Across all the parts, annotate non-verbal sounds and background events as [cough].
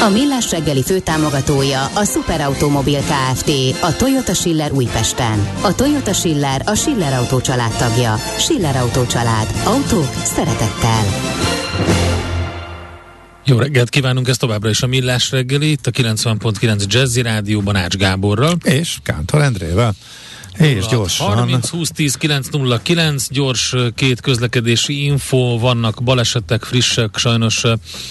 A Millás reggeli főtámogatója a Superautomobil KFT, a Toyota Schiller Újpesten. A Toyota Schiller a Schiller Autó család tagja. Schiller Autó család. Autók szeretettel. Jó reggelt kívánunk, ez továbbra is a Millás reggeli, itt a 90.9 Jazzy Rádióban Ács Gáborral. És Kántor Endrével. És gyorsan. 30 20 10 909, gyors két közlekedési info, vannak balesetek frissek, sajnos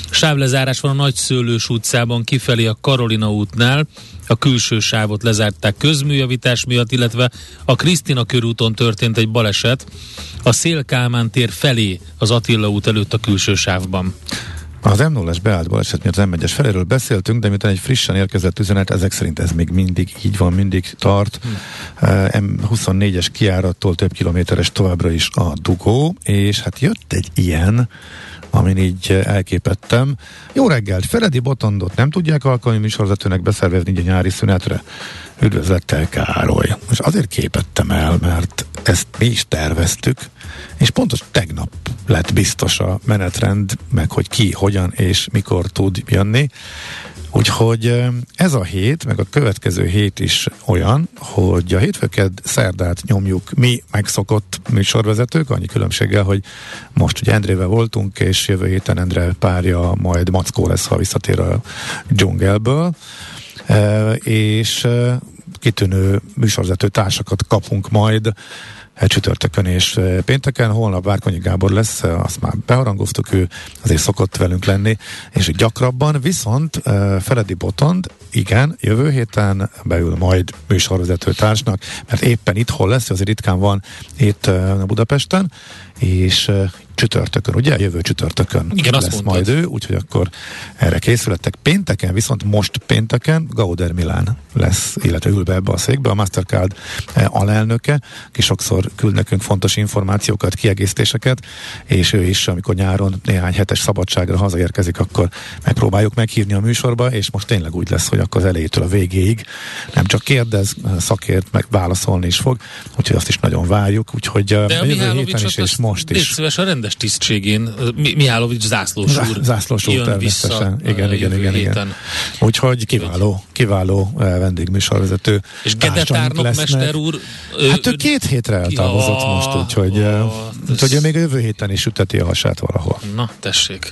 sávlezárás van a Nagyszőlős utcában kifelé a Karolina útnál, a külső sávot lezárták közműjavítás miatt, illetve a Krisztina körúton történt egy baleset, a Szélkálmán tér felé az Attila út előtt a külső sávban. Az m 0 beállt baleset miatt az m feléről beszéltünk, de miután egy frissen érkezett üzenet, ezek szerint ez még mindig így van, mindig tart. Hmm. M24-es kiárattól több kilométeres továbbra is a dugó, és hát jött egy ilyen, amin így elképettem. Jó reggelt! Feledi Botondot nem tudják alkalmi műsorvezetőnek beszervezni így a nyári szünetre? Üdvözlettel Károly! És azért képettem el, mert ezt mi is terveztük, és pontos tegnap lett biztos a menetrend, meg hogy ki, hogyan és mikor tud jönni. Úgyhogy ez a hét, meg a következő hét is olyan, hogy a hétfőked szerdát nyomjuk mi megszokott műsorvezetők, annyi különbséggel, hogy most ugye Endrével voltunk, és jövő héten Endre párja majd Mackó lesz, ha visszatér a dzsungelből, és kitűnő műsorvezető társakat kapunk majd csütörtökön és pénteken. Holnap Várkonyi Gábor lesz, azt már beharangoztuk, ő azért szokott velünk lenni, és gyakrabban, viszont Feledi Botond, igen, jövő héten beül majd műsorvezető társnak, mert éppen itthon lesz, azért ritkán van itt Budapesten, és csütörtökön, ugye? Jövő csütörtökön Igen, lesz azt majd ő, úgyhogy akkor erre készülettek. Pénteken, viszont most pénteken Gauder Milán lesz, illetve ül be ebbe a székbe, a Mastercard alelnöke, aki sokszor küld nekünk fontos információkat, kiegészítéseket, és ő is, amikor nyáron néhány hetes szabadságra hazaérkezik, akkor megpróbáljuk meghívni a műsorba, és most tényleg úgy lesz, hogy akkor az elejétől a végéig nem csak kérdez, szakért, meg válaszolni is fog, úgyhogy azt is nagyon várjuk, úgyhogy De a jövő héten is, és most is. Szíves a rendes tisztségén, Mi- Mihálovics zászlós úr Zászlós úr jön természetesen. vissza Igen, a igen, igen, igen. héten. Úgyhogy kiváló, kiváló vendégműsorvezető. És Gedetárnok mester úr... Hát ő két hétre eltávozott Ja, most, úgyhogy, úgyhogy ő még a jövő héten is üteti a hasát valahol. Na, tessék.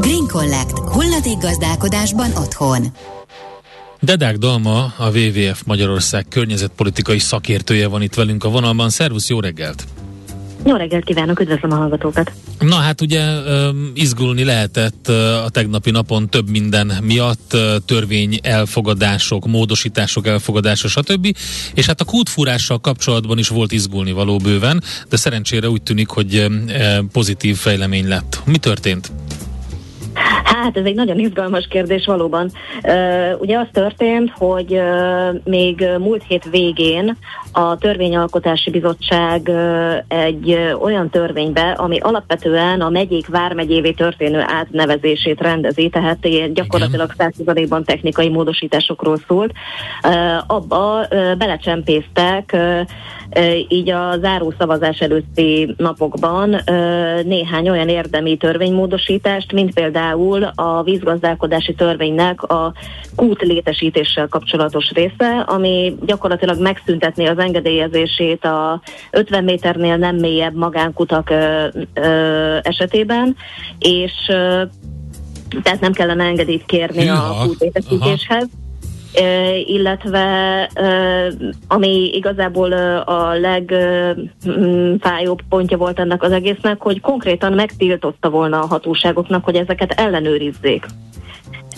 Green Collect. Hulladék gazdálkodásban otthon. Dedák Dalma, a WWF Magyarország környezetpolitikai szakértője van itt velünk a vonalban. Szervusz, jó reggelt! Jó reggelt kívánok, üdvözlöm a hallgatókat! Na hát ugye izgulni lehetett a tegnapi napon több minden miatt, törvény elfogadások, módosítások elfogadása, stb. És hát a kútfúrással kapcsolatban is volt izgulni való bőven, de szerencsére úgy tűnik, hogy pozitív fejlemény lett. Mi történt? Hát ez egy nagyon izgalmas kérdés valóban. Ugye az történt, hogy még múlt hét végén a Törvényalkotási Bizottság egy olyan törvénybe, ami alapvetően a megyék vármegyévé történő átnevezését rendezi, tehát gyakorlatilag százszerzalékban technikai módosításokról szólt, abba belecsempésztek így a záró szavazás előtti napokban néhány olyan érdemi törvénymódosítást, mint például a vízgazdálkodási törvénynek a kút létesítéssel kapcsolatos része, ami gyakorlatilag megszüntetné az engedélyezését a 50 méternél nem mélyebb magánkutak esetében, és tehát nem kellene engedélyt kérni Hűha, a kút létesítéshez. illetve ami igazából a legfájóbb pontja volt ennek az egésznek, hogy konkrétan megtiltotta volna a hatóságoknak, hogy ezeket ellenőrizzék.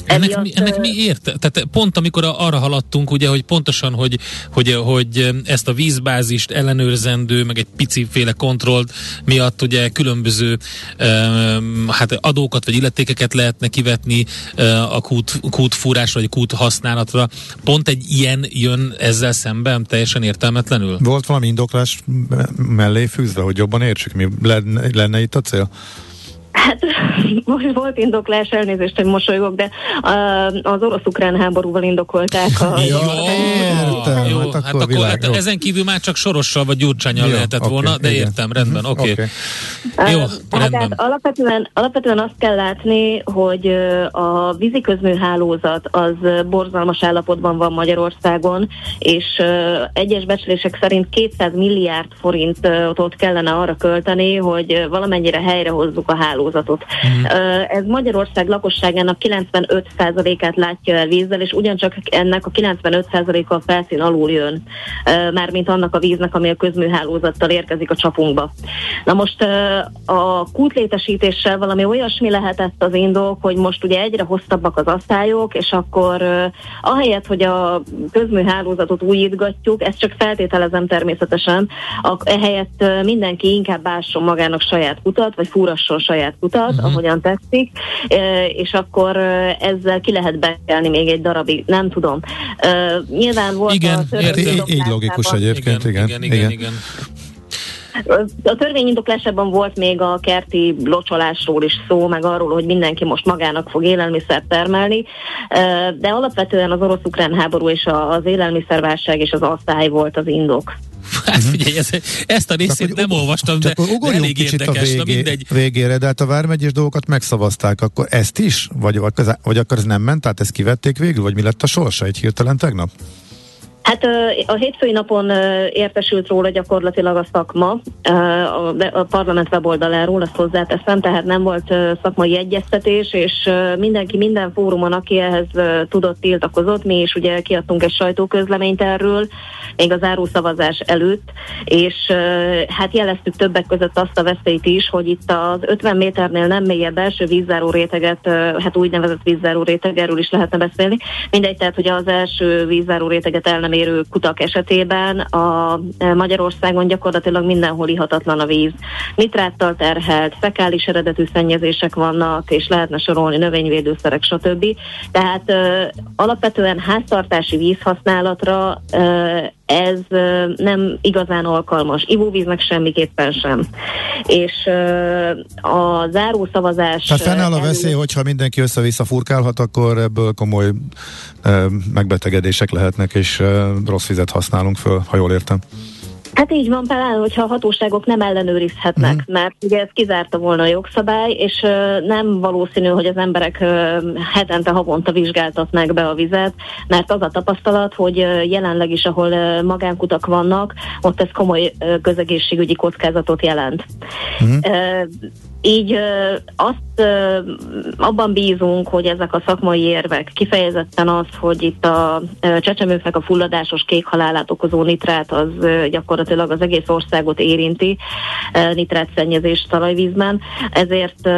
Ennek, mi, ennek mi érte? Tehát pont amikor arra haladtunk, ugye, hogy pontosan, hogy, hogy, hogy ezt a vízbázist ellenőrzendő, meg egy piciféle kontrollt miatt ugye különböző um, hát adókat vagy illetékeket lehetne kivetni uh, a kút, kútfúrás vagy kút használatra. Pont egy ilyen jön ezzel szemben teljesen értelmetlenül? Volt valami indoklás mellé fűzve, hogy jobban értsük, mi lenne, lenne itt a cél? Hát [laughs] most volt indoklás, elnézést, hogy mosolygok, de az orosz-ukrán háborúval indokolták a... [laughs] Jó, értem, jó, hát, hát akkor, akkor világ, hát jó. ezen kívül már csak Sorossal vagy Gyurcsányal lehetett okay, volna, de igen. értem, rendben, mhm, oké. Okay. Okay. Jó, hát, rendben. Hát alapvetően, alapvetően azt kell látni, hogy a vízi közműhálózat az borzalmas állapotban van Magyarországon, és egyes becslések szerint 200 milliárd forintot kellene arra költeni, hogy valamennyire helyrehozzuk a hálózatot hálózatot. Mm. Ez Magyarország lakosságának 95%-át látja el vízzel, és ugyancsak ennek a 95%-a a felszín alul jön, mármint annak a víznek, ami a közműhálózattal érkezik a csapunkba. Na most a kútlétesítéssel valami olyasmi lehetett az indok, hogy most ugye egyre hosszabbak az asztályok, és akkor ahelyett, hogy a közműhálózatot újítgatjuk, ezt csak feltételezem természetesen, ehelyett mindenki inkább ásson magának saját kutat, vagy fúrasson saját kutat, uh-huh. ahogyan tetszik, és akkor ezzel ki lehet bekelni még egy darabig, nem tudom. Nyilván volt igen, a így, így logikus egyébként, igen. igen, igen, igen. igen. A törvényindoklásában volt még a kerti locsolásról is szó, meg arról, hogy mindenki most magának fog élelmiszert termelni, de alapvetően az orosz-ukrán háború és az élelmiszerválság és az asszály volt az indok. Hát mhm. figyelj, ezt, ezt a részét nem olvastam, de, de elég érdekes. A végé, végére, de hát a vármegyes dolgokat megszavazták, akkor ezt is? Vagy, vagy akkor ez nem ment, tehát ezt kivették végül? Vagy mi lett a sorsa egy hirtelen tegnap? Hát a hétfői napon értesült róla gyakorlatilag a szakma, a parlament weboldaláról, azt hozzáteszem, tehát nem volt szakmai egyeztetés, és mindenki minden fórumon, aki ehhez tudott, tiltakozott, mi is ugye kiadtunk egy sajtóközleményt erről, még az árószavazás előtt, és hát jeleztük többek között azt a veszélyt is, hogy itt az 50 méternél nem mélyebb belső vízzáró réteget, hát úgynevezett vízzáró réteg, erről is lehetne beszélni. Mindegy, tehát hogy az első vízzáró réteget el nem érő kutak esetében a Magyarországon gyakorlatilag mindenhol ihatatlan a víz. Nitráttal terhelt, fekális eredetű szennyezések vannak, és lehetne sorolni növényvédőszerek, stb. Tehát ö, alapvetően háztartási vízhasználatra ö, ez nem igazán alkalmas. Ivóvíznek semmiképpen sem. És a záró szavazás... Tehát fennáll a veszély, hogyha mindenki össze-vissza furkálhat, akkor ebből komoly megbetegedések lehetnek, és rossz vizet használunk föl, ha jól értem. Hát így van, például, hogyha a hatóságok nem ellenőrizhetnek, mm. mert ugye ez kizárta volna a jogszabály, és uh, nem valószínű, hogy az emberek uh, hetente, havonta vizsgáltatnák be a vizet, mert az a tapasztalat, hogy uh, jelenleg is, ahol uh, magánkutak vannak, ott ez komoly uh, közegészségügyi kockázatot jelent. Mm. Uh, így azt abban bízunk, hogy ezek a szakmai érvek, kifejezetten az, hogy itt a csecsemőknek a fulladásos kék halálát okozó nitrát az gyakorlatilag az egész országot érinti, nitrátszennyezés talajvízben, ezért,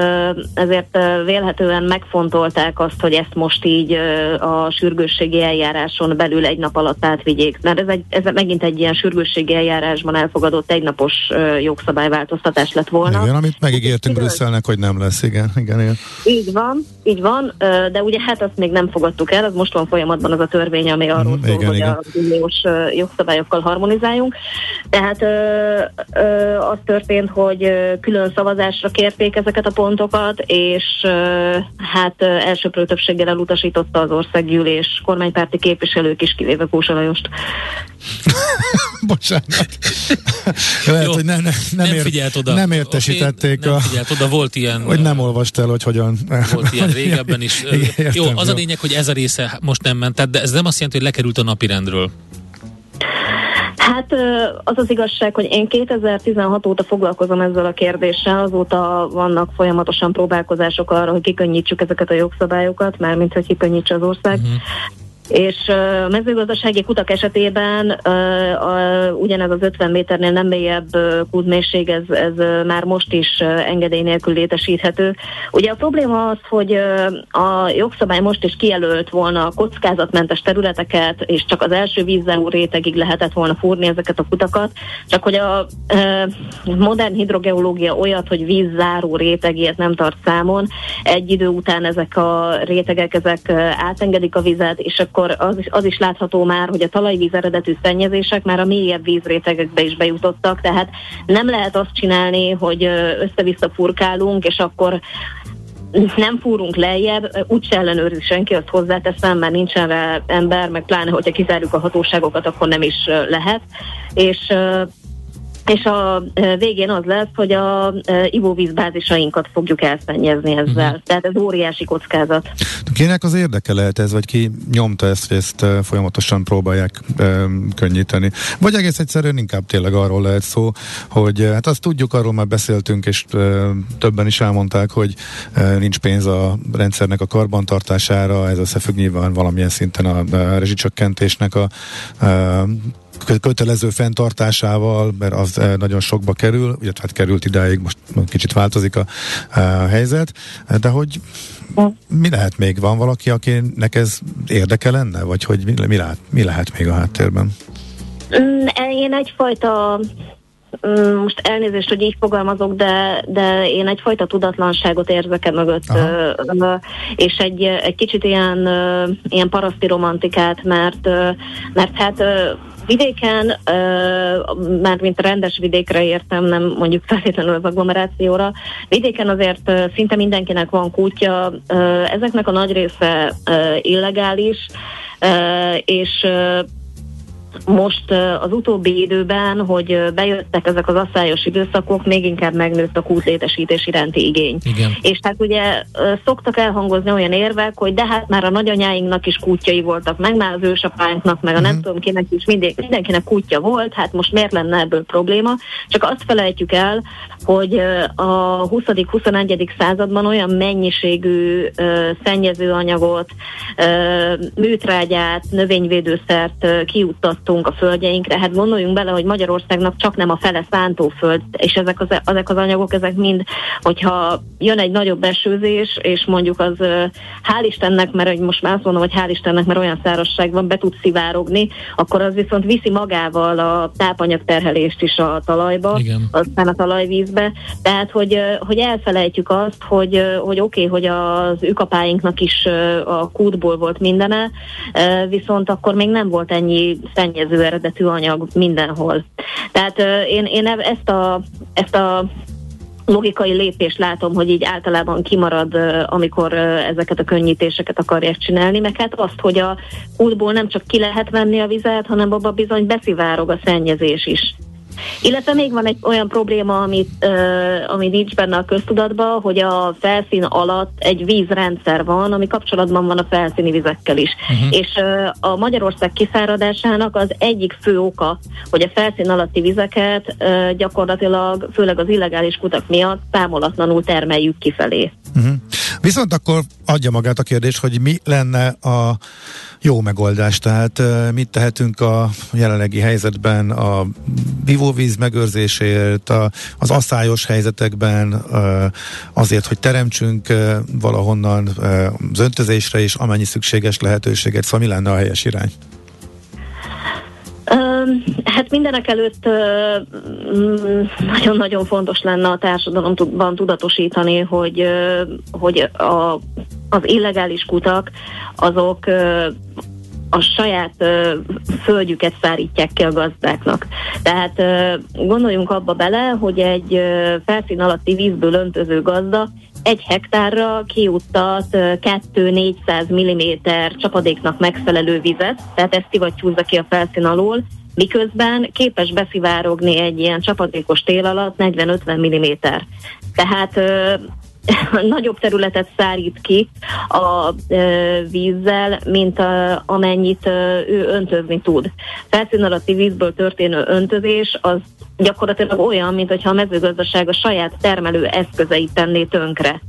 ezért vélhetően megfontolták azt, hogy ezt most így a sürgősségi eljáráson belül egy nap alatt átvigyék. Mert ez, egy, ez megint egy ilyen sürgősségi eljárásban elfogadott egynapos jogszabályváltoztatás lett volna. Igen, amit megígértünk ígértünk Brüsszelnek, hogy nem lesz, igen, igen, igen. Így van, így van, de ugye hát azt még nem fogadtuk el, az most van folyamatban az a törvény, ami arról mm, szól, igen, hogy igen. az uniós jogszabályokkal harmonizálunk. Tehát az történt, hogy külön szavazásra kérték ezeket a pontokat, és hát elsőprő többséggel elutasította az országgyűlés kormánypárti képviselők is, kivéve Kósa Lajost. [laughs] Bocsánat. [laughs] Lehet, Jó, hogy ne, ne, nem, nem, ér, oda. nem értesítették okay, nem a... figyelt oda, volt ilyen... Hogy nem olvast el, hogy hogyan... Volt ilyen [laughs] régebben is. Értem, jó, az jó. a lényeg, hogy ez a része most nem ment, de ez nem azt jelenti, hogy lekerült a napirendről. Hát az az igazság, hogy én 2016 óta foglalkozom ezzel a kérdéssel, azóta vannak folyamatosan próbálkozások arra, hogy kikönnyítsük ezeket a jogszabályokat, mármint hogy kikönnyítse az ország. Uh-huh. És a mezőgazdasági kutak esetében ugyanez az 50 méternél nem mélyebb kútmélység, ez, ez már most is engedély nélkül létesíthető. Ugye a probléma az, hogy a jogszabály most is kijelölt volna a kockázatmentes területeket, és csak az első vízzáró rétegig lehetett volna fúrni ezeket a kutakat, csak hogy a modern hidrogeológia olyat, hogy vízzáró rétegét nem tart számon, egy idő után ezek a rétegek ezek átengedik a vizet, és akkor az is, az is látható már, hogy a talajvíz eredetű szennyezések már a mélyebb vízrétegekbe is bejutottak, tehát nem lehet azt csinálni, hogy össze-vissza furkálunk, és akkor nem fúrunk lejjebb, úgyse ellenőrzi senki, azt hozzáteszem, mert nincsen rá ember, meg pláne, hogyha kizárjuk a hatóságokat, akkor nem is lehet. És és a végén az lesz, hogy a ivóvízbázisainkat fogjuk elszennyezni ezzel. Uh-huh. Tehát ez óriási kockázat. Kinek az érdeke lehet ez, vagy ki nyomta ezt, hogy ezt folyamatosan próbálják um, könnyíteni? Vagy egész egyszerűen inkább tényleg arról lehet szó, hogy hát azt tudjuk, arról már beszéltünk, és többen is elmondták, hogy nincs pénz a rendszernek a karbantartására, ez összefügg nyilván valamilyen szinten a, a rezsicsökkentésnek a kötelező fenntartásával, mert az eh, nagyon sokba kerül, illetve hát került idáig, most kicsit változik a, a helyzet, de hogy mi lehet még? Van valaki, akinek ez érdeke lenne? Vagy hogy mi, mi, lehet, mi lehet még a háttérben? Mm, én egyfajta mm, most elnézést, hogy így fogalmazok, de, de én egyfajta tudatlanságot érzek e mögött, Aha. és egy, egy kicsit ilyen, ilyen paraszti romantikát, mert, mert hát Vidéken, uh, már mint rendes vidékre értem, nem mondjuk feltétlenül az agglomerációra, vidéken azért szinte mindenkinek van kútja, ezeknek a nagy része illegális, és most az utóbbi időben, hogy bejöttek ezek az asszályos időszakok, még inkább megnőtt a kútlétesítés iránti igény. Igen. És hát ugye szoktak elhangozni olyan érvek, hogy de hát már a nagyanyáinknak is kútjai voltak, meg már az ősapáinknak, meg a nem uh-huh. tudom kinek is, mindig, mindenkinek kútja volt, hát most miért lenne ebből probléma? Csak azt felejtjük el, hogy a 20.-21. században olyan mennyiségű uh, szennyezőanyagot, uh, műtrágyát, növényvédőszert uh, kiuttattunk a földjeinkre. Hát gondoljunk bele, hogy Magyarországnak csak nem a fele szántóföld, és ezek az, ezek az anyagok, ezek mind, hogyha jön egy nagyobb esőzés, és mondjuk az hál' Istennek, mert hogy most már azt mondom, hogy hál' Istennek, mert olyan szárazság van, be tud szivárogni, akkor az viszont viszi magával a tápanyagterhelést is a talajba, Igen. aztán a talajvíz vízbe, tehát hogy, hogy elfelejtjük azt, hogy, hogy oké, okay, hogy az ükapáinknak is a kútból volt mindene, viszont akkor még nem volt ennyi szennyező eredetű anyag mindenhol. Tehát én, én ezt a, ezt a logikai lépést látom, hogy így általában kimarad, amikor ezeket a könnyítéseket akarják csinálni, meg hát azt, hogy a kútból nem csak ki lehet venni a vizet, hanem abba bizony beszivárog a szennyezés is. Illetve még van egy olyan probléma, amit, uh, ami nincs benne a köztudatban, hogy a felszín alatt egy vízrendszer van, ami kapcsolatban van a felszíni vizekkel is. Uh-huh. És uh, a Magyarország kiszáradásának az egyik fő oka, hogy a felszín alatti vizeket uh, gyakorlatilag, főleg az illegális kutak miatt támolatlanul termeljük kifelé. Uh-huh. Viszont akkor adja magát a kérdés, hogy mi lenne a jó megoldás. Tehát mit tehetünk a jelenlegi helyzetben a vivóvíz megőrzésért, az asszályos helyzetekben azért, hogy teremtsünk valahonnan az öntözésre is amennyi szükséges lehetőséget. Szóval mi lenne a helyes irány? Hát mindenek előtt mm, nagyon-nagyon fontos lenne a társadalomban tudatosítani, hogy, hogy a, az illegális kutak azok a saját ö, földjüket szárítják ki a gazdáknak. Tehát ö, gondoljunk abba bele, hogy egy ö, felszín alatti vízből öntöző gazda egy hektárra kiuttat 2-400 mm csapadéknak megfelelő vizet, tehát ezt szivattyúzza ki a felszín alól, miközben képes beszivárogni egy ilyen csapadékos tél alatt 40-50 mm. Tehát [laughs] nagyobb területet szárít ki a vízzel, mint a, amennyit ő öntözni tud. Felszín alatti vízből történő öntözés az gyakorlatilag olyan, mint hogyha a mezőgazdaság a saját termelő eszközeit tenné tönkre.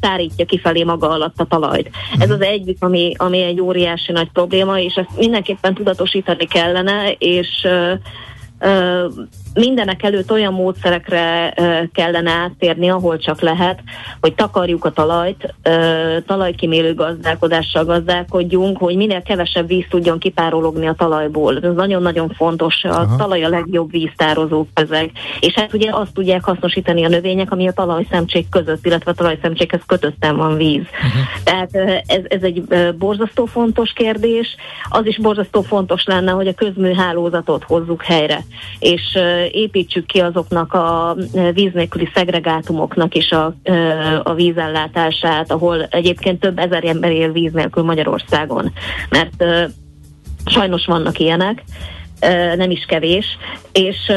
szárítja kifelé maga alatt a talajt. Ez az egyik, ami, ami egy óriási nagy probléma, és ezt mindenképpen tudatosítani kellene, és mindenek előtt olyan módszerekre kellene áttérni, ahol csak lehet, hogy takarjuk a talajt, talajkimélő gazdálkodással gazdálkodjunk, hogy minél kevesebb víz tudjon kipárologni a talajból. Ez nagyon-nagyon fontos. A Aha. talaj a legjobb víztározó közeg. És hát ugye azt tudják hasznosítani a növények, ami a talajszemcsék között, illetve a talajszemcsékhez kötöttem van víz. Uh-huh. Tehát ez, ez egy borzasztó fontos kérdés. Az is borzasztó fontos lenne, hogy a közműhálózatot hozzuk helyre. És építsük ki azoknak a víz nélküli szegregátumoknak is a, a vízellátását, ahol egyébként több ezer ember él víz nélkül Magyarországon. Mert sajnos vannak ilyenek, nem is kevés, és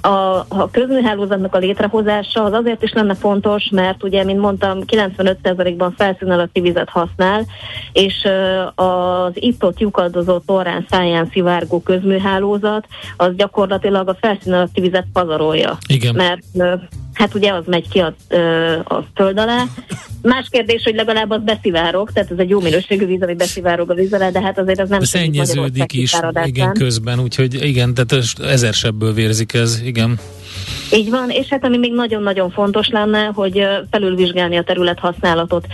a, a közműhálózatnak a létrehozása az azért is lenne fontos, mert ugye, mint mondtam, 95%-ban felszín alatti vizet használ, és az itt-ott lyukadozó torrán száján szivárgó közműhálózat az gyakorlatilag a felszín alatti vizet pazarolja. Igen. Mert hát ugye az megy ki a, a föld alá. Más kérdés, hogy legalább az beszivárog, tehát ez egy jó minőségű víz, ami beszivárog a víz alá, de hát azért az nem... Szennyeződik is, igen, közben, úgyhogy igen, tehát ezer sebből vérzik ez, igen. Így van, és hát ami még nagyon-nagyon fontos lenne, hogy felülvizsgálni a terület használatot,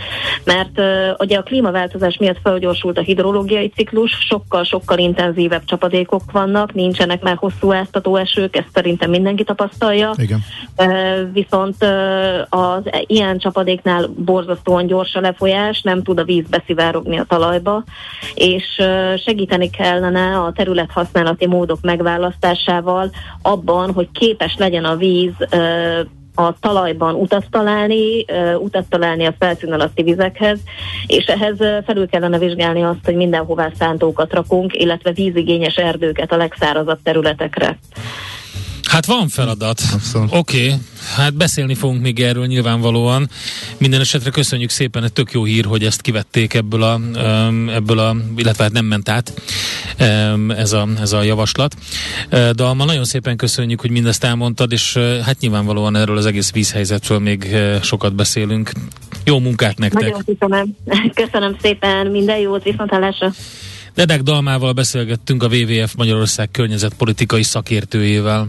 mert ugye a klímaváltozás miatt felgyorsult a hidrológiai ciklus, sokkal-sokkal intenzívebb csapadékok vannak, nincsenek már hosszú áztató esők, ezt szerintem mindenki tapasztalja. Igen. Viszont az ilyen csapadéknál borzasztóan gyors a lefolyás, nem tud a víz beszivárogni a talajba, és segíteni kellene a terület használati módok megválasztásával abban, hogy képes legyen a víz a talajban utat találni, utat találni a felszín alatti vizekhez, és ehhez felül kellene vizsgálni azt, hogy mindenhová szántókat rakunk, illetve vízigényes erdőket a legszárazabb területekre. Hát van feladat. Oké, okay. hát beszélni fogunk még erről nyilvánvalóan. Minden esetre köszönjük szépen, egy tök jó hír, hogy ezt kivették ebből a, ebből a illetve hát nem ment át ez a, ez a javaslat. De ma nagyon szépen köszönjük, hogy mindezt elmondtad, és hát nyilvánvalóan erről az egész vízhelyzetről még sokat beszélünk. Jó munkát nektek! Nagyon köszönöm. [laughs] Köszönöm szépen, minden jót, viszontlátásra! Dedek Dalmával beszélgettünk a WWF Magyarország környezetpolitikai szakértőjével.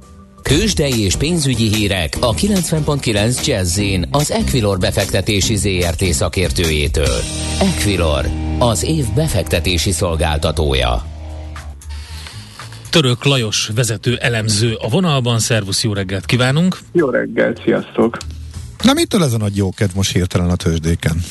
Kősdei és pénzügyi hírek a 90.9 jazz az Equilor befektetési ZRT szakértőjétől. Equilor, az év befektetési szolgáltatója. Török Lajos vezető elemző a vonalban. Szervusz, jó reggelt kívánunk! Jó reggelt, sziasztok! Na mitől ez a nagy jókedv most hirtelen a tőzsdéken?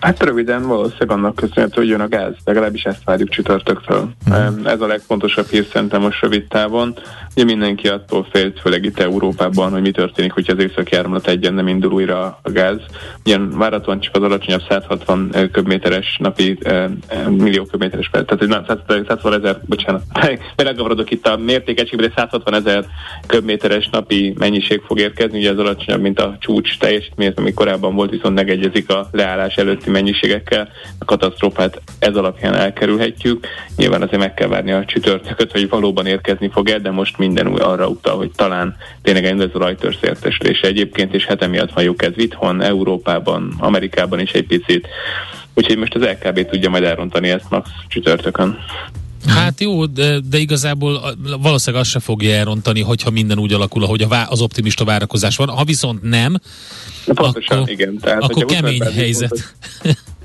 Hát röviden valószínűleg annak köszönhető, hogy jön a gáz, legalábbis ezt várjuk csütörtöktől. Mm. Ez a legfontosabb hír szerintem most rövid távon. Ugye mindenki attól félt, főleg itt Európában, hogy mi történik, hogyha az északi áramlat egyen nem indul újra a gáz. Ilyen várhatóan csak az alacsonyabb 160 köbméteres napi millió köbméteres, tehát nem, 160 ezer, bocsánat, [laughs] belegavarodok itt a mértékegységben, de 160 ezer köbméteres napi mennyiség fog érkezni, ugye az alacsonyabb, mint a csúcs teljesítmény, ami korábban volt, viszont megegyezik a leállás előtti mennyiségekkel. A katasztrófát ez alapján elkerülhetjük. Nyilván azért meg kell várni a csütörtököt, hogy valóban érkezni fog-e, de most minden új arra utal, hogy talán tényleg ez a Reuters értesülése egyébként, és hát emiatt halljuk ez itthon, Európában, Amerikában is egy picit. Úgyhogy most az LKB tudja majd elrontani ezt max csütörtökön. Hát jó, de, de igazából valószínűleg azt se fogja elrontani, hogyha minden úgy alakul, ahogy a az optimista várakozás van. Ha viszont nem, pontosan, akkor, igen. Tehát, akkor kemény helyzet.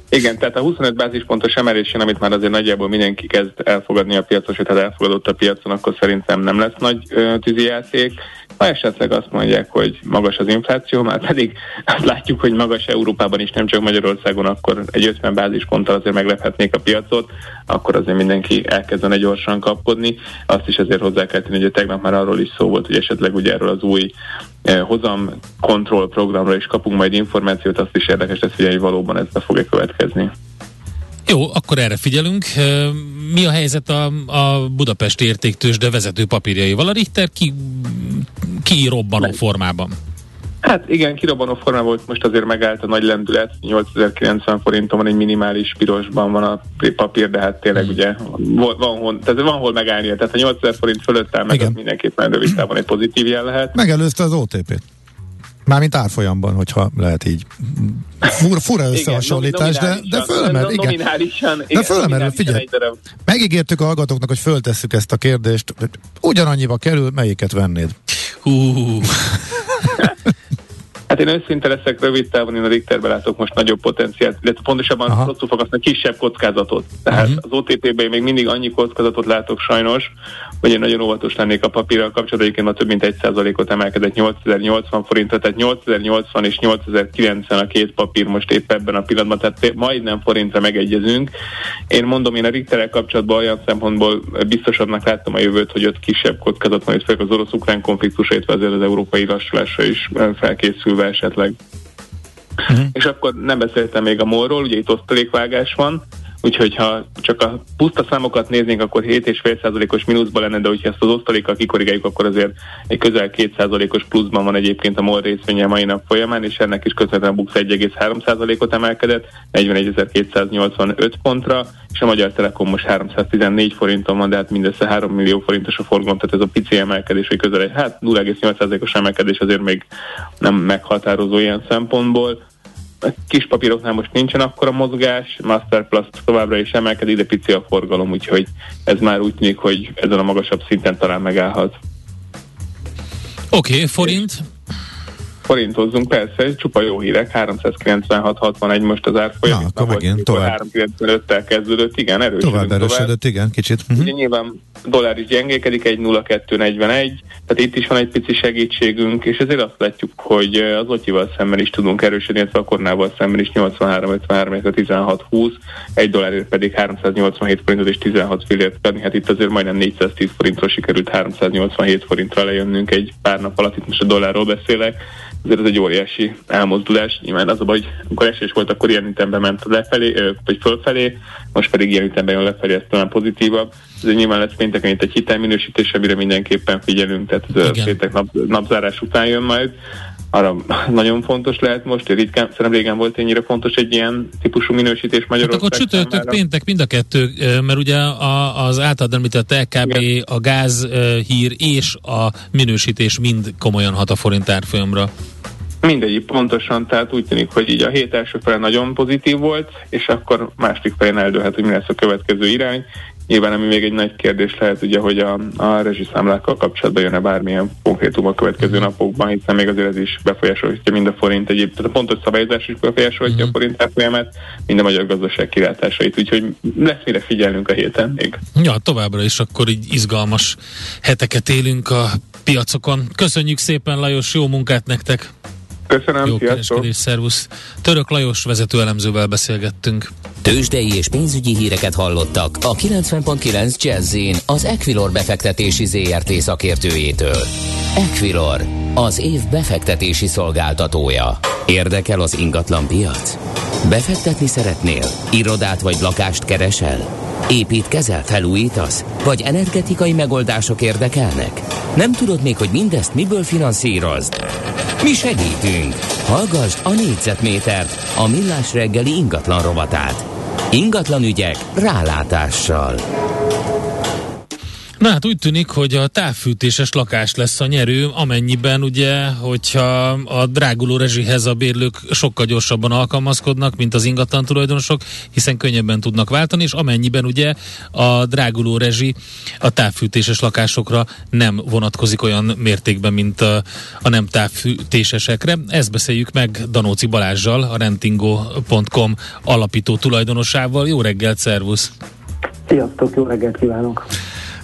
Igen, tehát a 25 bázispontos emelésén, amit már azért nagyjából mindenki kezd elfogadni a piacon, sőt, hát elfogadott a piacon, akkor szerintem nem lesz nagy tűzijáték. Ha esetleg azt mondják, hogy magas az infláció, már pedig azt látjuk, hogy magas Európában is, nem csak Magyarországon, akkor egy 50 bázisponttal azért meglephetnék a piacot, akkor azért mindenki elkezdene gyorsan kapkodni. Azt is azért hozzá kell tenni, hogy tegnap már arról is szó volt, hogy esetleg ugye erről az új eh, hozam kontroll programra is kapunk majd információt, azt is érdekes lesz, hogy valóban ez be fog-e következni. Jó, akkor erre figyelünk. Mi a helyzet a, a Budapesti értéktősde vezető papírjaival? A Richter ki, ki robbanó formában? Hát igen, kirobbanó forma volt, most azért megállt a nagy lendület, 8090 forinton van egy minimális pirosban van a papír, de hát tényleg hmm. ugye van, van, tehát van hol megállnia, tehát a 8000 forint fölött áll meg, az mindenképpen rövid távon egy pozitív jel lehet. Megelőzte az OTP-t. Mármint árfolyamban, hogyha lehet így. Fura, fura összehasonlítás, de, de fölemel, igen. De fölemerül, figyelj. Megígértük a hallgatóknak, hogy föltesszük ezt a kérdést. Ugyanannyiba kerül, melyiket vennéd? Hú. [laughs] Hát én őszinte leszek, rövid távon én a Richterbe látok most nagyobb potenciált, illetve pontosabban Aha. rosszul fogalmaznak kisebb kockázatot. Tehát uh-huh. az OTP-ben még mindig annyi kockázatot látok sajnos, hogy én nagyon óvatos lennék a papírral kapcsolatban, egyébként ma több mint 1%-ot emelkedett 8080 forintra, tehát 8080 és 8090 a két papír most épp ebben a pillanatban, tehát majdnem forintra megegyezünk. Én mondom, én a Richterrel kapcsolatban olyan szempontból biztosabbnak láttam a jövőt, hogy ott kisebb kockázat van, és főleg az orosz-ukrán konfliktus, illetve azért az európai lassulásra is felkészülve esetleg. Uh-huh. És akkor nem beszéltem még a molról, ugye itt osztalékvágás van, Úgyhogy ha csak a puszta számokat néznénk, akkor 7,5%-os mínuszban lenne, de hogyha ezt az osztalékkal kikorrigáljuk, akkor azért egy közel 2%-os pluszban van egyébként a MOL részvénye a mai nap folyamán, és ennek is közvetlenül a BUX 1,3%-ot emelkedett, 41.285 pontra, és a Magyar Telekom most 314 forinton van, de hát mindössze 3 millió forintos a forgalom, tehát ez a pici emelkedés, hogy közel egy, hát 0,8%-os emelkedés azért még nem meghatározó ilyen szempontból kis papíroknál most nincsen akkora mozgás, Master Plus továbbra is emelkedik, de pici a forgalom, úgyhogy ez már úgy tűnik, hogy ezen a magasabb szinten talán megállhat. Oké, okay, forint? Forintozzunk, persze, csupa jó hírek, 396-61 most az árfolyam. Na, akkor megint tovább. 395-tel kezdődött, igen, erősödött. Tovább erősödött, igen, kicsit. Uh-huh. Ugye nyilván dollár is gyengékedik, egy 0,241, tehát itt is van egy pici segítségünk, és ezért azt látjuk, hogy az Otyival szemben is tudunk erősödni, illetve a Kornával szemben is 83-53, 16-20, egy dollárért pedig 387 forintot és 16 fillért adni, hát itt azért majdnem 410 forintról sikerült 387 forintra lejönnünk egy pár nap alatt, itt most a dollárról beszélek, azért ez egy óriási elmozdulás. Nyilván az a baj, hogy amikor esés volt, akkor ilyen ütemben ment lefelé, vagy fölfelé, most pedig ilyen ütemben jön lefelé, ez talán pozitívabb. Ez nyilván lesz pénteken itt egy hitelminősítés, amire mindenképpen figyelünk, tehát ez péntek nap, napzárás után jön majd arra nagyon fontos lehet most, ritkán, szerintem régen volt ennyire fontos egy ilyen típusú minősítés Magyarország hát akkor csütörtök, péntek mind a kettő, mert ugye az általad említett LKB, Igen. a gáz hír és a minősítés mind komolyan hat a forint árfolyamra. Mindegyik pontosan, tehát úgy tűnik, hogy így a hét első fele nagyon pozitív volt, és akkor másik felén eldőlhet, hogy mi lesz a következő irány. Nyilván ami még egy nagy kérdés lehet, ugye, hogy a, a rezsiszámlákkal kapcsolatban jön-e bármilyen konkrétum a következő napokban, hiszen még azért ez is befolyásolja mind a forint egyéb, tehát a pontos szabályozás is befolyásolja uh-huh. a forint árfolyamát, mind a magyar gazdaság kilátásait, úgyhogy lesz mire figyelnünk a héten még. Ja, továbbra is akkor így izgalmas heteket élünk a piacokon. Köszönjük szépen, Lajos, jó munkát nektek! Köszönöm, Jó kereskedés, szervusz. Török Lajos vezető elemzővel beszélgettünk. Tőzsdei és pénzügyi híreket hallottak a 90.9 jazz az Equilor befektetési ZRT szakértőjétől. Equilor, az év befektetési szolgáltatója. Érdekel az ingatlan piac? Befektetni szeretnél? Irodát vagy lakást keresel? Építkezel, felújítasz? Vagy energetikai megoldások érdekelnek? Nem tudod még, hogy mindezt miből finanszírozd? Mi segítünk! Hallgassd a négyzetmétert, a millás reggeli ingatlan rovatát. Ingatlan ügyek rálátással. Na hát úgy tűnik, hogy a távfűtéses lakás lesz a nyerő, amennyiben ugye, hogyha a dráguló rezsihez a bérlők sokkal gyorsabban alkalmazkodnak, mint az ingatlan tulajdonosok, hiszen könnyebben tudnak váltani, és amennyiben ugye a dráguló rezsi a távfűtéses lakásokra nem vonatkozik olyan mértékben, mint a, a nem távfűtésesekre. Ezt beszéljük meg Danóci Balázsjal, a rentingo.com alapító tulajdonosával. Jó reggelt, szervusz! Sziasztok, jó reggelt kívánok!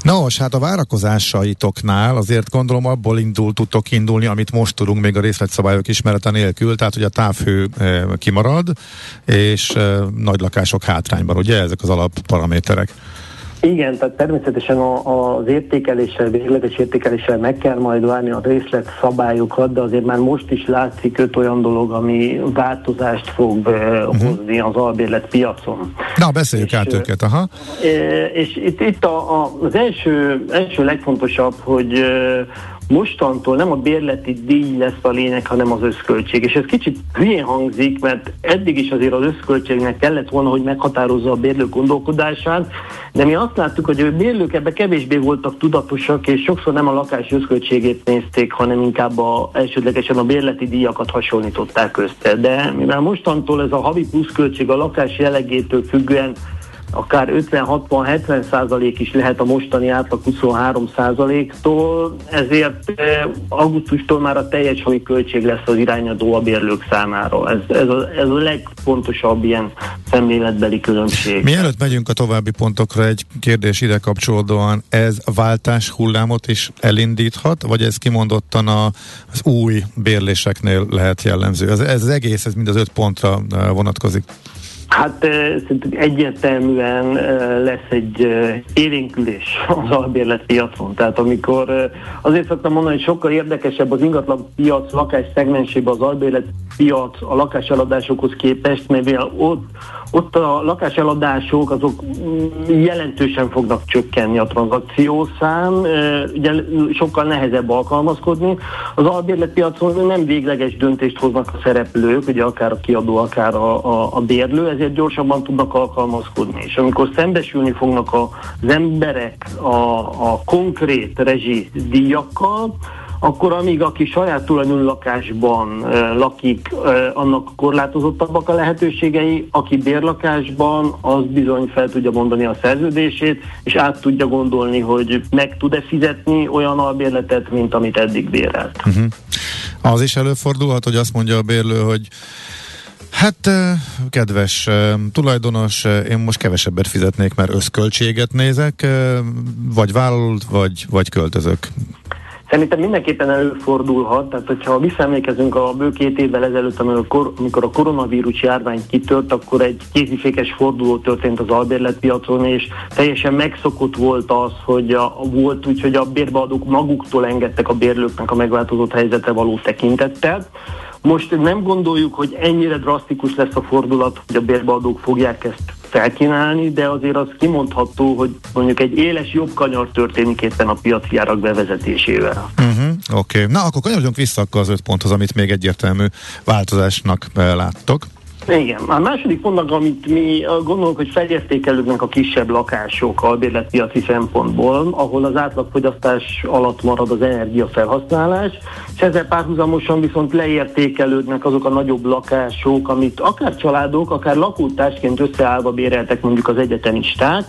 Nos, hát a várakozásaitoknál azért gondolom abból indul, tudtok indulni, amit most tudunk még a részletszabályok ismerete nélkül, tehát hogy a távhő e, kimarad, és e, nagy lakások hátrányban, ugye ezek az alapparaméterek? Igen, tehát természetesen a, az értékeléssel, végleges értékeléssel meg kell majd várni a részlet szabályokat, de azért már most is látszik öt olyan dolog, ami változást fog uh-huh. hozni az albérlet piacon. Na, beszéljük és, át őket, aha. És itt, itt a, a, az első, első legfontosabb, hogy mostantól nem a bérleti díj lesz a lényeg, hanem az összköltség. És ez kicsit hülyén hangzik, mert eddig is azért az összköltségnek kellett volna, hogy meghatározza a bérlő gondolkodását, de mi azt láttuk, hogy a bérlők ebbe kevésbé voltak tudatosak, és sokszor nem a lakás összköltségét nézték, hanem inkább a, elsődlegesen a bérleti díjakat hasonlították össze. De mivel mostantól ez a havi pluszköltség a lakás jellegétől függően akár 50-60-70 százalék is lehet a mostani átlag 23 százaléktól, ezért eh, augusztustól már a teljes havi költség lesz az irányadó a bérlők számára. Ez, ez, a, ez a legfontosabb ilyen szemléletbeli különbség. Mielőtt megyünk a további pontokra, egy kérdés ide kapcsolódóan, ez váltás hullámot is elindíthat, vagy ez kimondottan a, az új bérléseknél lehet jellemző? Ez, ez az egész, ez mind az öt pontra eh, vonatkozik. Hát szerintem egyértelműen lesz egy élénkülés az albérletpiacon. Tehát amikor azért szoktam mondani, hogy sokkal érdekesebb az ingatlan piac lakás szegmensében az albérletpiac a lakáseladásokhoz képest, mert ott ott a lakáseladások azok jelentősen fognak csökkenni a tranzakciószám, ugye sokkal nehezebb alkalmazkodni. Az albérletpiacon nem végleges döntést hoznak a szereplők, ugye akár a kiadó, akár a, a, a bérlő, ezért gyorsabban tudnak alkalmazkodni. És amikor szembesülni fognak az emberek a, a konkrét rezsi díjakkal, akkor amíg aki saját tulajdonú lakásban e, lakik, e, annak korlátozottabbak a lehetőségei, aki bérlakásban, az bizony fel tudja mondani a szerződését, és át tudja gondolni, hogy meg tud-e fizetni olyan albérletet, mint amit eddig bérelt. Uh-huh. Az is előfordulhat, hogy azt mondja a bérlő, hogy Hát, kedves tulajdonos, én most kevesebbet fizetnék, mert összköltséget nézek, vagy vállalat, vagy, vagy költözök. Szerintem mindenképpen előfordulhat, tehát hogyha visszaemlékezünk a bő két évvel ezelőtt, amikor a koronavírus járvány kitört, akkor egy kézifékes forduló történt az albérletpiacon, és teljesen megszokott volt az, hogy a, volt úgy, hogy a bérbeadók maguktól engedtek a bérlőknek a megváltozott helyzetre való tekintettel. Most nem gondoljuk, hogy ennyire drasztikus lesz a fordulat, hogy a bérbeadók fogják ezt felkínálni, de azért az kimondható, hogy mondjuk egy éles jobb kanyar történik éppen a piaci árak bevezetésével. Uh-huh, Oké, okay. na akkor kanyarodjunk vissza akkor az öt ponthoz, amit még egyértelmű változásnak eh, láttok. Igen. A második pontnak, amit mi gondolunk, hogy felértékelődnek a kisebb lakások albérletpiaci szempontból, ahol az átlagfogyasztás alatt marad az energiafelhasználás, és ezzel párhuzamosan viszont leértékelődnek azok a nagyobb lakások, amit akár családok, akár lakótársként összeállva béreltek mondjuk az egyetemisták,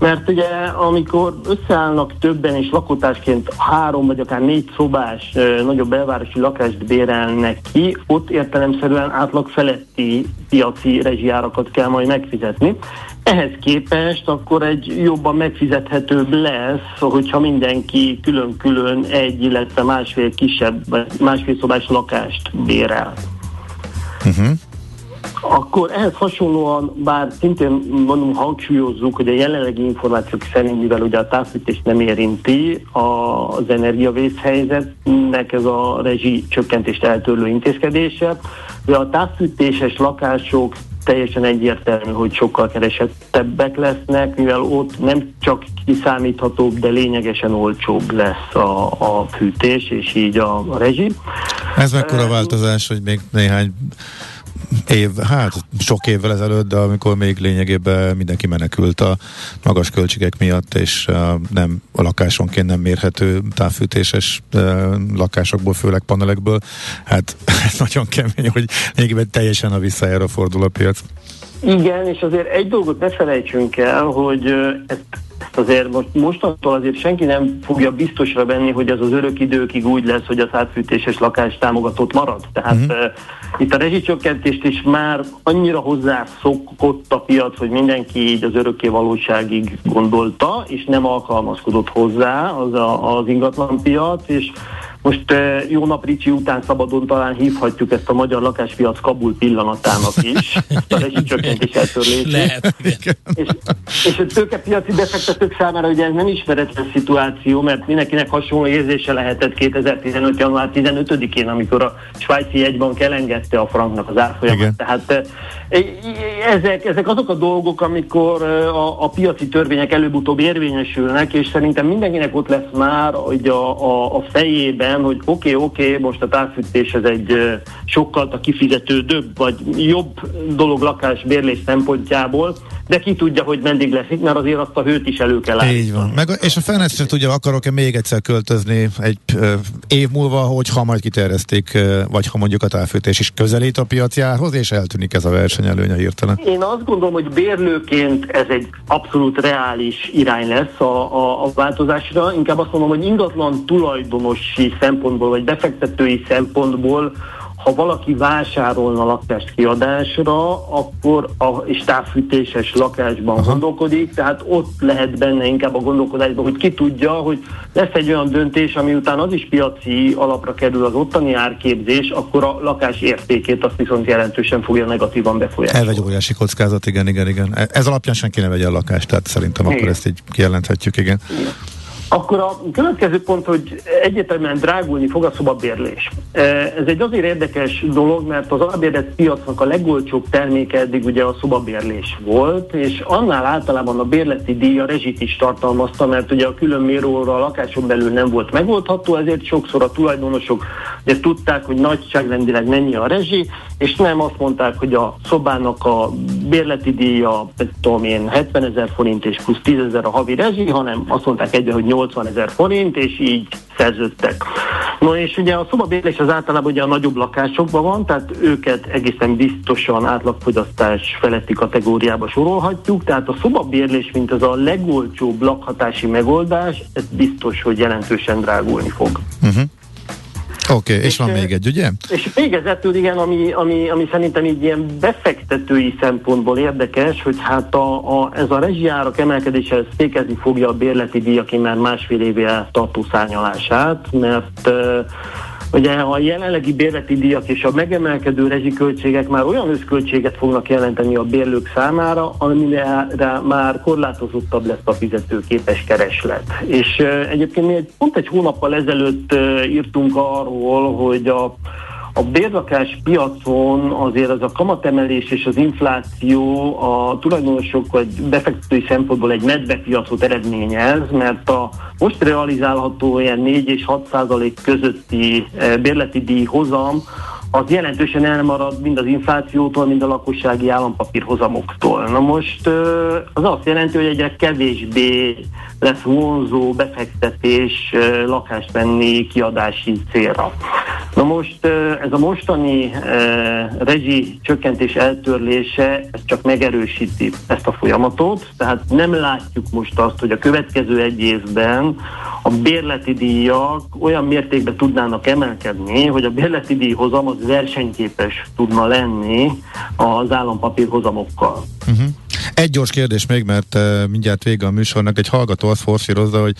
mert ugye amikor összeállnak többen és lakótársként három vagy akár négy szobás nagyobb belvárosi lakást bérelnek ki, ott értelemszerűen átlag feletti piaci rezsijárakat kell majd megfizetni. Ehhez képest akkor egy jobban megfizethetőbb lesz, hogyha mindenki külön-külön egy, illetve másfél kisebb, másfél szobás lakást bérel. Uh-huh. Akkor ehhez hasonlóan, bár szintén mondom, hangsúlyozzuk, hogy a jelenlegi információk szerint, mivel ugye a távfűtés nem érinti az energiavészhelyzetnek ez a rezsi csökkentést eltörlő intézkedése, de a távfűtéses lakások teljesen egyértelmű, hogy sokkal keresettebbek lesznek, mivel ott nem csak kiszámíthatóbb, de lényegesen olcsóbb lesz a, a fűtés, és így a, a rezsi. Ez mekkora változás, hogy még néhány év, hát sok évvel ezelőtt, de amikor még lényegében mindenki menekült a magas költségek miatt, és uh, nem a lakásonként nem mérhető távfűtéses uh, lakásokból, főleg panelekből, hát [laughs] nagyon kemény, hogy lényegében teljesen a visszajára fordul a piac. Igen, és azért egy dolgot ne felejtsünk el, hogy ezt ezt azért most, mostantól azért senki nem fogja biztosra venni, hogy ez az örök időkig úgy lesz, hogy az átfűtéses lakás támogatott marad. Tehát uh-huh. uh, itt a rezsicsökkentést is már annyira hozzászokott a piac, hogy mindenki így az örökké valóságig gondolta, és nem alkalmazkodott hozzá az, a, az ingatlan piac, és most jó nap Ricsi után szabadon talán hívhatjuk ezt a magyar lakáspiac Kabul pillanatának is, a rezsicsökkentés Lehet. És, és a tőkepiaci befektetők számára ugye ez nem ismeretlen szituáció, mert mindenkinek hasonló érzése lehetett 2015. január 15-én, amikor a svájci jegybank elengedte a franknak az árfolyamat. Tehát ezek, ezek azok a dolgok, amikor a, a piaci törvények előbb-utóbb érvényesülnek, és szerintem mindenkinek ott lesz már hogy a, a, a fejében, hogy oké, okay, oké, okay, most a távfűtés ez egy sokkal a kifizetődőbb, vagy jobb dolog lakás bérlés szempontjából, de ki tudja, hogy meddig lesz itt, mert azért azt a hőt is elő kell állítani. Így van. Meg, és a fene sem tudja, akarok-e még egyszer költözni egy ö, év múlva, hogyha majd kiterjesztik, ö, vagy ha mondjuk a távfűtés is közelít a piacjához, és eltűnik ez a versenyelőnye hirtelen. Én azt gondolom, hogy bérlőként ez egy abszolút reális irány lesz a, a, a változásra. Inkább azt mondom, hogy ingatlan tulajdonosi szempontból, vagy befektetői szempontból ha valaki vásárolna lakást kiadásra, akkor a, és távfűtéses lakásban Aha. gondolkodik, tehát ott lehet benne inkább a gondolkodásban, hogy ki tudja, hogy lesz egy olyan döntés, ami után az is piaci alapra kerül az ottani árképzés, akkor a lakás értékét azt viszont jelentősen fogja negatívan befolyásolni. Ez egy óriási kockázat, igen, igen, igen. Ez alapján senki ne vegye a lakást, tehát szerintem igen. akkor ezt így kijelenthetjük, igen. igen. Akkor a következő pont, hogy egyértelműen drágulni fog a szobabérlés. E, ez egy azért érdekes dolog, mert az albérlet piacnak a legolcsóbb terméke eddig ugye a szobabérlés volt, és annál általában a bérleti díj a rezsit is tartalmazta, mert ugye a külön méróra a lakáson belül nem volt megoldható, ezért sokszor a tulajdonosok ugye tudták, hogy nagyságrendileg mennyi a rezsi, és nem azt mondták, hogy a szobának a bérleti díja, tudom én, 70 ezer forint és plusz 10 ezer a havi rezsi, hanem azt mondták egyben, hogy 80 ezer forint, és így szerződtek. No és ugye a szobabérlés az általában ugye a nagyobb lakásokban van, tehát őket egészen biztosan átlagfogyasztás feletti kategóriába sorolhatjuk, tehát a szobabérlés, mint az a legolcsóbb lakhatási megoldás, ez biztos, hogy jelentősen drágulni fog. Uh-huh. Oké, okay, és, és van még egy, ugye? És végezetül igen, ami, ami, ami szerintem így ilyen befektetői szempontból érdekes, hogy hát a, a, ez a rezsiárak emelkedése fékezni fogja a bérleti díjak már másfél éve tartó szárnyalását, mert uh, Ugye a jelenlegi bérleti díjak és a megemelkedő rezsiköltségek már olyan összköltséget fognak jelenteni a bérlők számára, amire már korlátozottabb lesz a fizetőképes kereslet. És egyébként mi pont egy hónappal ezelőtt írtunk arról, hogy a a bérlakás piacon azért az a kamatemelés és az infláció a tulajdonosok vagy befektetői szempontból egy medvepiacot eredményez, mert a most realizálható ilyen 4 és 6 százalék közötti eh, bérleti díj hozam az jelentősen elmarad mind az inflációtól, mind a lakossági állampapír hozamoktól. Na most az azt jelenti, hogy egyre kevésbé lesz vonzó befektetés lakást venni kiadási célra. Na most ez a mostani rezsi csökkentés eltörlése ez csak megerősíti ezt a folyamatot, tehát nem látjuk most azt, hogy a következő egy évben a bérleti díjak olyan mértékben tudnának emelkedni, hogy a bérleti díjhozam az versenyképes tudna lenni az állampapír hozamokkal. Uh-huh. Egy gyors kérdés még, mert uh, mindjárt vége a műsornak. Egy hallgató azt forszírozza, hogy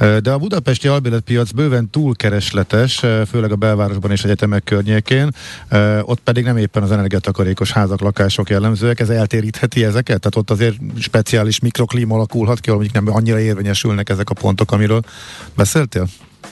uh, de a budapesti albéletpiac bőven túlkeresletes, uh, főleg a belvárosban és egyetemek környékén, uh, ott pedig nem éppen az energiatakarékos házak, lakások jellemzőek. Ez eltérítheti ezeket? Tehát ott azért speciális mikroklíma alakulhat ki, amik nem annyira érvényesülnek ezek a pontok, amiről beszéltél?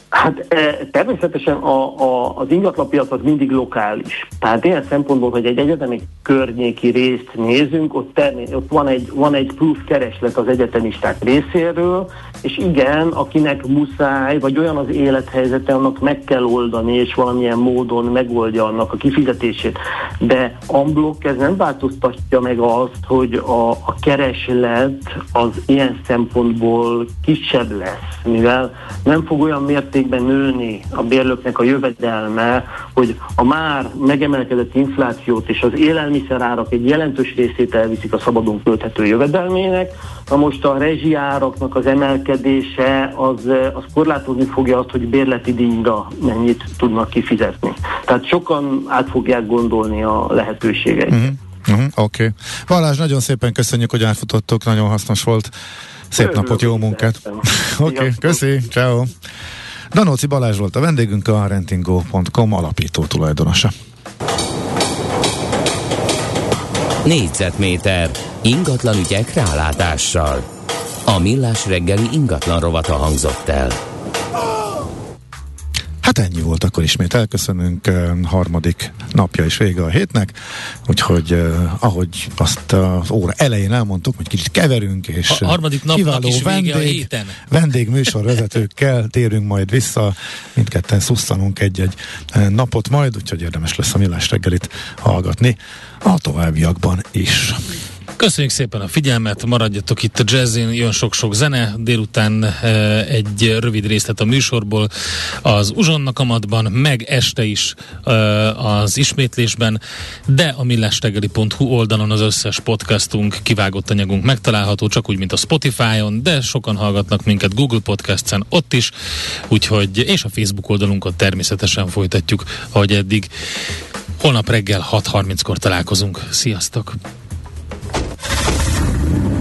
Hát természetesen a, a, az ingatlanpiac az mindig lokális. Tehát ilyen szempontból, hogy egy egyetemi környéki részt nézünk, ott, termé- ott van, egy, van egy plusz kereslet az egyetemisták részéről, és igen, akinek muszáj, vagy olyan az élethelyzete, annak meg kell oldani, és valamilyen módon megoldja annak a kifizetését. De unblock ez nem változtatja meg azt, hogy a, a kereslet az ilyen szempontból kisebb lesz, mivel nem fog olyan mértékben nőni a bérlőknek a jövedelme, hogy a már megemelkedett inflációt és az élelmiszerárak egy jelentős részét elviszik a szabadon költhető jövedelmének, na most a rezsiáraknak az emelkedése az, az korlátozni fogja azt, hogy bérleti díjra mennyit tudnak kifizetni. Tehát sokan át fogják gondolni a lehetőségeit. Uh-huh. Uh-huh, Oké. Okay. Valás, nagyon szépen köszönjük, hogy átfutottok, nagyon hasznos volt. Szép Örülök napot, jó munkát. [laughs] Oké, okay, köszi, ciao. Danóci Balázs volt a vendégünk, a rentingo.com alapító tulajdonosa. Négyzetméter ingatlan ügyek rálátással. A millás reggeli ingatlan rovata hangzott el. Hát ennyi volt, akkor ismét elköszönünk, harmadik napja és vége a hétnek, úgyhogy ahogy azt az óra elején elmondtuk, hogy kicsit keverünk, és A harmadik napnak kiváló is vége a vendég, héten. vendég műsorvezetőkkel térünk majd vissza, mindketten szusszanunk egy-egy napot majd, úgyhogy érdemes lesz a millás reggelit hallgatni a továbbiakban is. Köszönjük szépen a figyelmet, maradjatok itt a jazzin, jön sok-sok zene, délután e, egy rövid részlet a műsorból az Uzsonnak amatban, meg este is e, az ismétlésben, de a millástegeli.hu oldalon az összes podcastunk, kivágott anyagunk megtalálható, csak úgy, mint a Spotify-on, de sokan hallgatnak minket Google Podcast-en ott is, úgyhogy, és a Facebook oldalunkat természetesen folytatjuk, ahogy eddig. Holnap reggel 6.30-kor találkozunk. Sziasztok!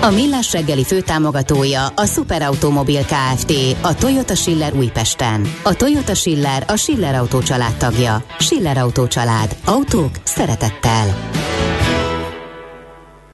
A Millás reggeli főtámogatója a Superautomobil KFT, a Toyota Schiller Újpesten. A Toyota Schiller a Schiller Autó család tagja. Schiller Autó család. Autók szeretettel.